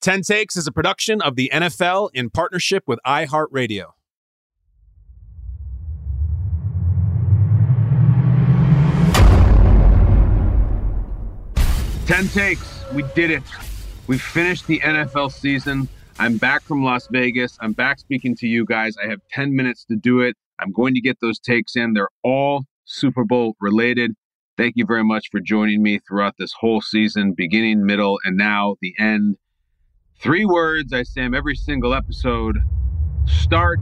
10 Takes is a production of the NFL in partnership with iHeartRadio. Ten takes. We did it. We finished the NFL season. I'm back from Las Vegas. I'm back speaking to you guys. I have 10 minutes to do it. I'm going to get those takes in. They're all Super Bowl related. Thank you very much for joining me throughout this whole season, beginning, middle, and now the end. Three words I say in every single episode start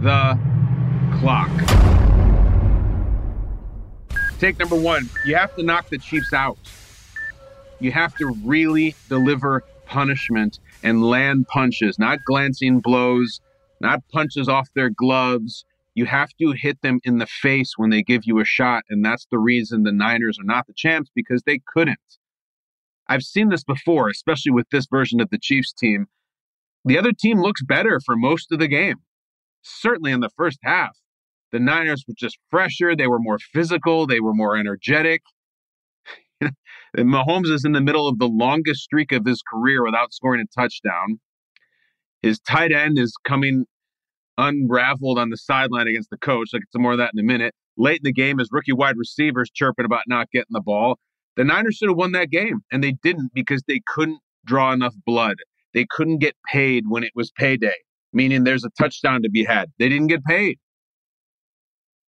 the clock. Take number one you have to knock the Chiefs out. You have to really deliver punishment and land punches, not glancing blows, not punches off their gloves, you have to hit them in the face when they give you a shot. And that's the reason the Niners are not the champs because they couldn't. I've seen this before, especially with this version of the Chiefs team. The other team looks better for most of the game, certainly in the first half. The Niners were just fresher. They were more physical. They were more energetic. Mahomes is in the middle of the longest streak of his career without scoring a touchdown. His tight end is coming unraveled on the sideline against the coach. I'll get some more of that in a minute. Late in the game, as rookie wide receivers chirping about not getting the ball. The Niners should have won that game, and they didn't because they couldn't draw enough blood. They couldn't get paid when it was payday, meaning there's a touchdown to be had. They didn't get paid.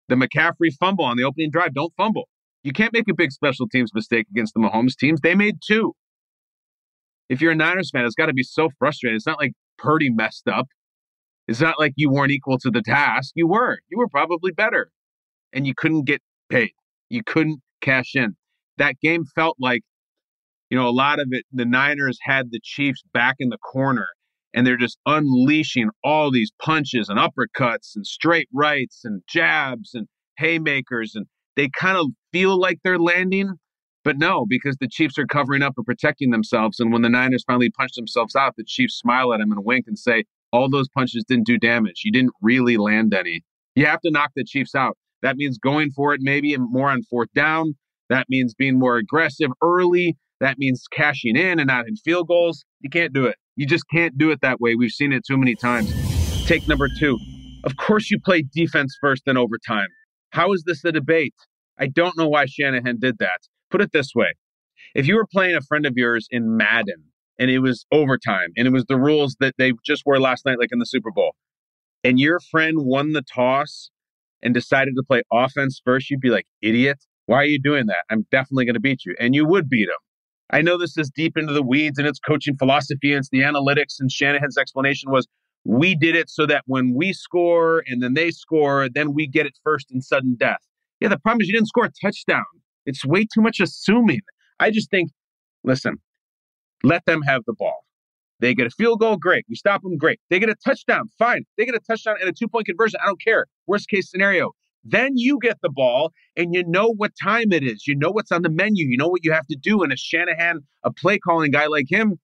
The McCaffrey fumble on the opening drive, don't fumble. You can't make a big special teams mistake against the Mahomes teams. They made two. If you're a Niners fan, it's got to be so frustrating. It's not like Purdy messed up. It's not like you weren't equal to the task. You were. You were probably better. And you couldn't get paid. You couldn't cash in. That game felt like, you know, a lot of it, the Niners had the Chiefs back in the corner and they're just unleashing all these punches and uppercuts and straight rights and jabs and haymakers. And they kind of feel like they're landing, but no, because the Chiefs are covering up and protecting themselves. And when the Niners finally punch themselves out, the Chiefs smile at them and wink and say, all those punches didn't do damage. You didn't really land any. You have to knock the Chiefs out. That means going for it maybe more on fourth down. That means being more aggressive early. That means cashing in and not in field goals. You can't do it. You just can't do it that way. We've seen it too many times. Take number two. Of course, you play defense first and overtime. How is this a debate? I don't know why Shanahan did that. Put it this way if you were playing a friend of yours in Madden and it was overtime and it was the rules that they just were last night, like in the Super Bowl, and your friend won the toss and decided to play offense first, you'd be like, idiot, why are you doing that? I'm definitely going to beat you. And you would beat him. I know this is deep into the weeds and it's coaching philosophy and it's the analytics. And Shanahan's explanation was we did it so that when we score and then they score, then we get it first in sudden death. Yeah, the problem is you didn't score a touchdown. It's way too much assuming. I just think, listen, let them have the ball. They get a field goal, great. We stop them, great. They get a touchdown, fine. They get a touchdown and a two point conversion, I don't care. Worst case scenario. Then you get the ball and you know what time it is. You know what's on the menu. You know what you have to do. And a Shanahan, a play calling guy like him,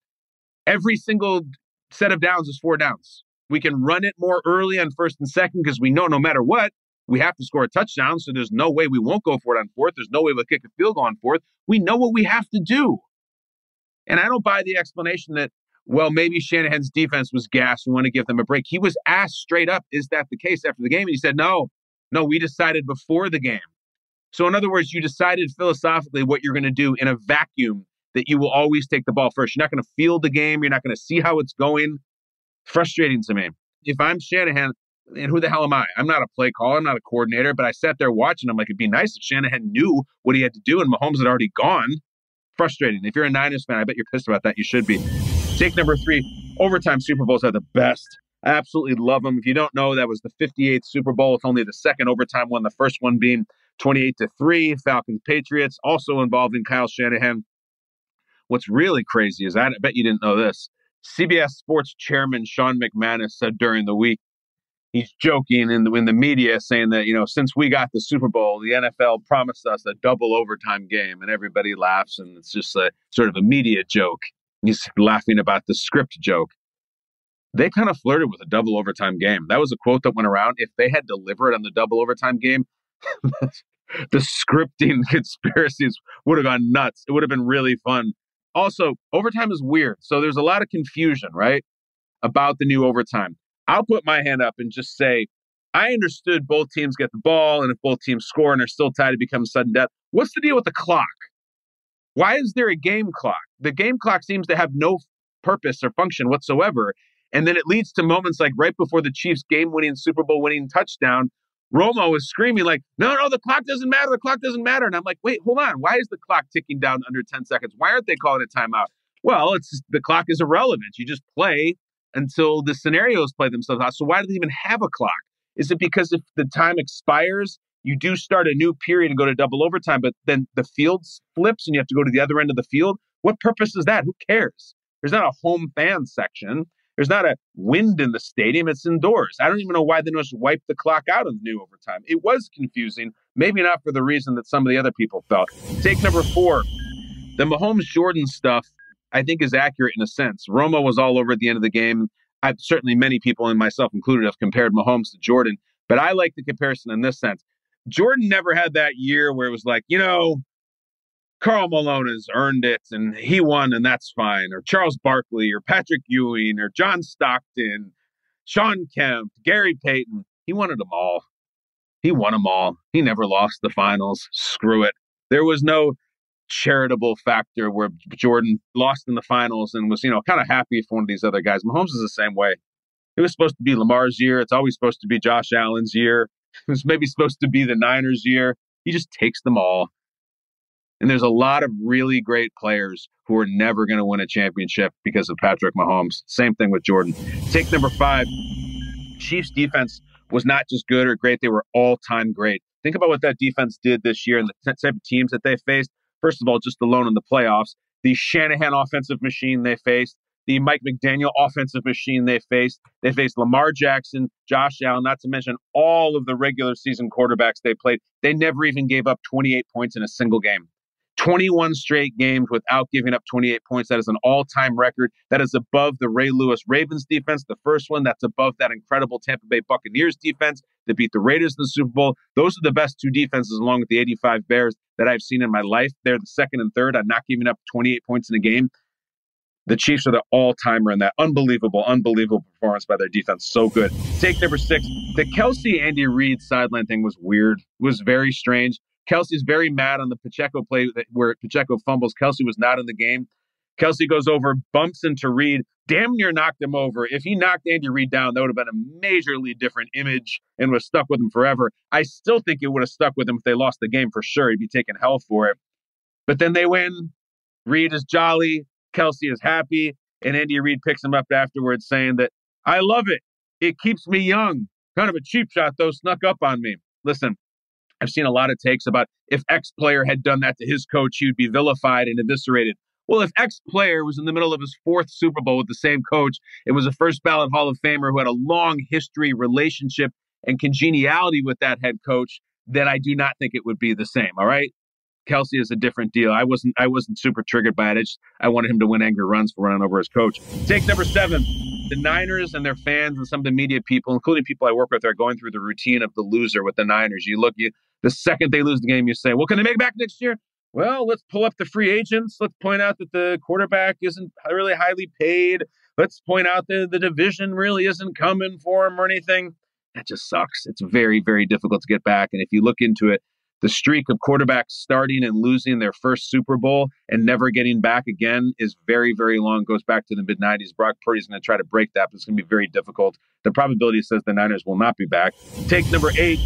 every single set of downs is four downs. We can run it more early on first and second because we know no matter what, we have to score a touchdown. So there's no way we won't go for it on fourth. There's no way we'll kick a field goal on fourth. We know what we have to do. And I don't buy the explanation that, well, maybe Shanahan's defense was gassed. We want to give them a break. He was asked straight up, is that the case after the game? And he said, no, no, we decided before the game. So, in other words, you decided philosophically what you're going to do in a vacuum that you will always take the ball first. You're not going to feel the game. You're not going to see how it's going. Frustrating to me. If I'm Shanahan, and who the hell am I? I'm not a play caller. I'm not a coordinator, but I sat there watching. I'm like, it'd be nice if Shanahan knew what he had to do and Mahomes had already gone frustrating. If you're a Niners fan, I bet you're pissed about that. You should be. Take number three overtime Super Bowls are the best. I absolutely love them. If you don't know, that was the 58th Super Bowl. It's only the second overtime one, the first one being 28 to 3, Falcons Patriots, also involving Kyle Shanahan. What's really crazy is I bet you didn't know this. CBS Sports chairman Sean McManus said during the week, he's joking in the, in the media saying that, you know, since we got the Super Bowl, the NFL promised us a double overtime game. And everybody laughs. And it's just a sort of a media joke. He's laughing about the script joke. They kind of flirted with a double overtime game. That was a quote that went around. If they had delivered on the double overtime game, the scripting conspiracies would have gone nuts. It would have been really fun. Also, overtime is weird. So there's a lot of confusion, right? About the new overtime. I'll put my hand up and just say, I understood both teams get the ball, and if both teams score and are still tied, it becomes sudden death. What's the deal with the clock? Why is there a game clock? The game clock seems to have no purpose or function whatsoever. And then it leads to moments like right before the Chiefs game winning, Super Bowl winning touchdown. Romo is screaming, like, no, no, the clock doesn't matter. The clock doesn't matter. And I'm like, wait, hold on. Why is the clock ticking down under 10 seconds? Why aren't they calling a timeout? Well, it's just, the clock is irrelevant. You just play until the scenarios play themselves out. So why do they even have a clock? Is it because if the time expires, you do start a new period and go to double overtime, but then the field flips and you have to go to the other end of the field? What purpose is that? Who cares? There's not a home fan section. There's not a wind in the stadium. It's indoors. I don't even know why they just wiped the clock out of the new overtime. It was confusing, maybe not for the reason that some of the other people felt. Take number four. The Mahomes Jordan stuff I think is accurate in a sense. Romo was all over at the end of the game. I've certainly many people, and myself included, have compared Mahomes to Jordan, but I like the comparison in this sense. Jordan never had that year where it was like, you know, Karl Malone has earned it and he won and that's fine, or Charles Barkley, or Patrick Ewing, or John Stockton, Shawn Kemp, Gary Payton. He wanted them all. He won them all. He never lost the finals. Screw it. There was no charitable factor where Jordan lost in the finals and was, you know, kind of happy for one of these other guys. Mahomes is the same way. It was supposed to be Lamar's year. It's always supposed to be Josh Allen's year. It was maybe supposed to be the Niners' year. He just takes them all. And there's a lot of really great players who are never going to win a championship because of Patrick Mahomes. Same thing with Jordan. Take number five. Chiefs defense was not just good or great, they were all time great. Think about what that defense did this year and the type of teams that they faced. First of all, just alone in the playoffs, the Shanahan offensive machine they faced, the Mike McDaniel offensive machine they faced. They faced Lamar Jackson, Josh Allen, not to mention all of the regular season quarterbacks they played. They never even gave up 28 points in a single game. 21 straight games without giving up 28 points. That is an all time record. That is above the Ray Lewis Ravens defense, the first one. That's above that incredible Tampa Bay Buccaneers defense that beat the Raiders in the Super Bowl. Those are the best two defenses, along with the 85 Bears, that I've seen in my life. They're the second and third on not giving up 28 points in a game. The Chiefs are the all timer in that unbelievable, unbelievable performance by their defense. So good. Take number six. The Kelce Andy Reid sideline thing was weird. It was very strange. Kelce's very mad on the Pacheco play where Pacheco fumbles. Kelce was not in the game. Kelce goes over, bumps into Reid, damn near knocked him over. If he knocked Andy Reid down, that would have been a majorly different image and was stuck with him forever. I still think it would have stuck with him if they lost the game for sure. He'd be taking hell for it. But then they win. Reid is jolly. Kelce is happy. And Andy Reid picks him up afterwards saying that I love it. It keeps me young. Kind of a cheap shot, though, snuck up on me. Listen, I've seen a lot of takes about if X player had done that to his coach, he would be vilified and eviscerated. Well, if X player was in the middle of his fourth Super Bowl with the same coach, it was a first ballot Hall of Famer who had a long history, relationship, and congeniality with that head coach, then I do not think it would be the same. All right. Kelce is a different deal. I wasn't I wasn't super triggered by it. I, just, I wanted him to win angry runs for running over his coach. Take number seven. The Niners and their fans and some of the media people, including people I work with, are going through the routine of the loser with the Niners. You look, you the second they lose the game, you say, well, can they make it back next year? Well, let's pull up the free agents. Let's point out that the quarterback isn't really highly paid. Let's point out that the division really isn't coming for him or anything. That just sucks. It's very, very difficult to get back. And if you look into it, the streak of quarterbacks starting and losing their first Super Bowl and never getting back again is very, very long. Goes back to the mid 90s. Brock Purdy's going to try to break that, but it's going to be very difficult. The probability says the Niners will not be back. Take number eight.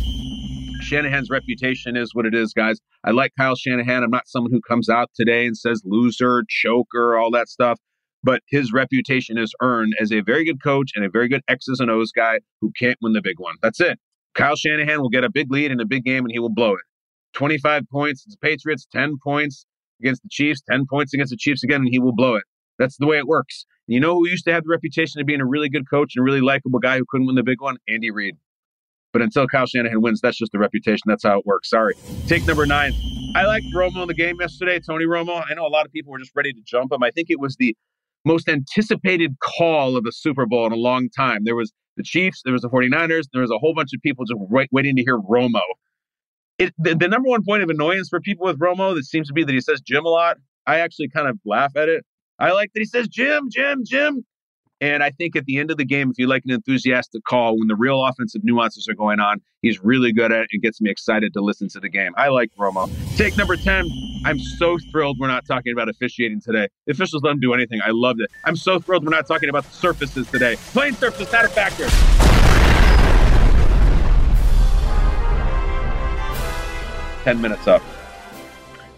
Shanahan's reputation is what it is, guys. I like Kyle Shanahan. I'm not someone who comes out today and says loser, choker, all that stuff. But his reputation is earned as a very good coach and a very good X's and O's guy who can't win the big one. That's it. Kyle Shanahan will get a big lead in a big game and he will blow it. 25 points against the Patriots, 10 points against the Chiefs, 10 points against the Chiefs again, and he will blow it. That's the way it works. You know who used to have the reputation of being a really good coach and a really likable guy who couldn't win the big one? Andy Reid. But until Kyle Shanahan wins, that's just the reputation. That's how it works. Sorry. Take number nine. I liked Romo in the game yesterday, Tony Romo. I know a lot of people were just ready to jump him. I think it was the most anticipated call of the Super Bowl in a long time. There was the Chiefs, there was the 49ers, there was a whole bunch of people just wait, waiting to hear Romo. It, the, the number one point of annoyance for people with Romo that seems to be that he says Jim a lot. I actually kind of laugh at it. I like that he says Jim, Jim, Jim. And I think at the end of the game, if you like an enthusiastic call, when the real offensive nuances are going on, he's really good at it and gets me excited to listen to the game. I like Romo. Take number 10. I'm so thrilled we're not talking about officiating today. The officials don't do anything. I loved it. I'm so thrilled we're not talking about the surfaces today. Playing surface, not a factor. 10 minutes up.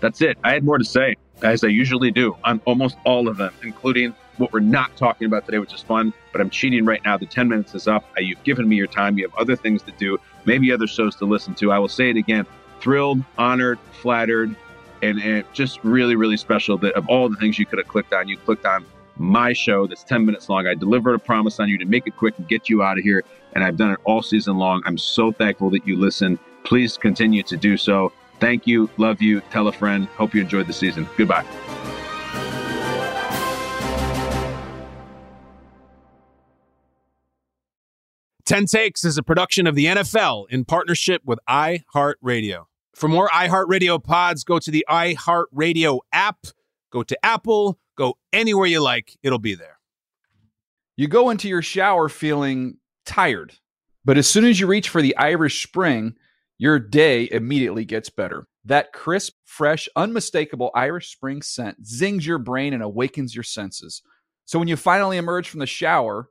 That's it. I had more to say, as I usually do on almost all of them, including what we're not talking about today, which is fun, but I'm cheating right now. The 10 minutes is up. Uh, you've given me your time. You have other things to do, maybe other shows to listen to. I will say it again thrilled, honored, flattered, and, and just really, really special that of all the things you could have clicked on, you clicked on my show that's 10 minutes long. I delivered a promise on you to make it quick and get you out of here. And I've done it all season long. I'm so thankful that you listen. Please continue to do so. Thank you. Love you. Tell a friend. Hope you enjoyed the season. Goodbye. Ten Takes is a production of the NFL in partnership with iHeartRadio. For more iHeartRadio pods, go to the iHeartRadio app, go to Apple, go anywhere you like, it'll be there. You go into your shower feeling tired, but as soon as you reach for the Irish Spring, your day immediately gets better. That crisp, fresh, unmistakable Irish Spring scent zings your brain and awakens your senses. So when you finally emerge from the shower,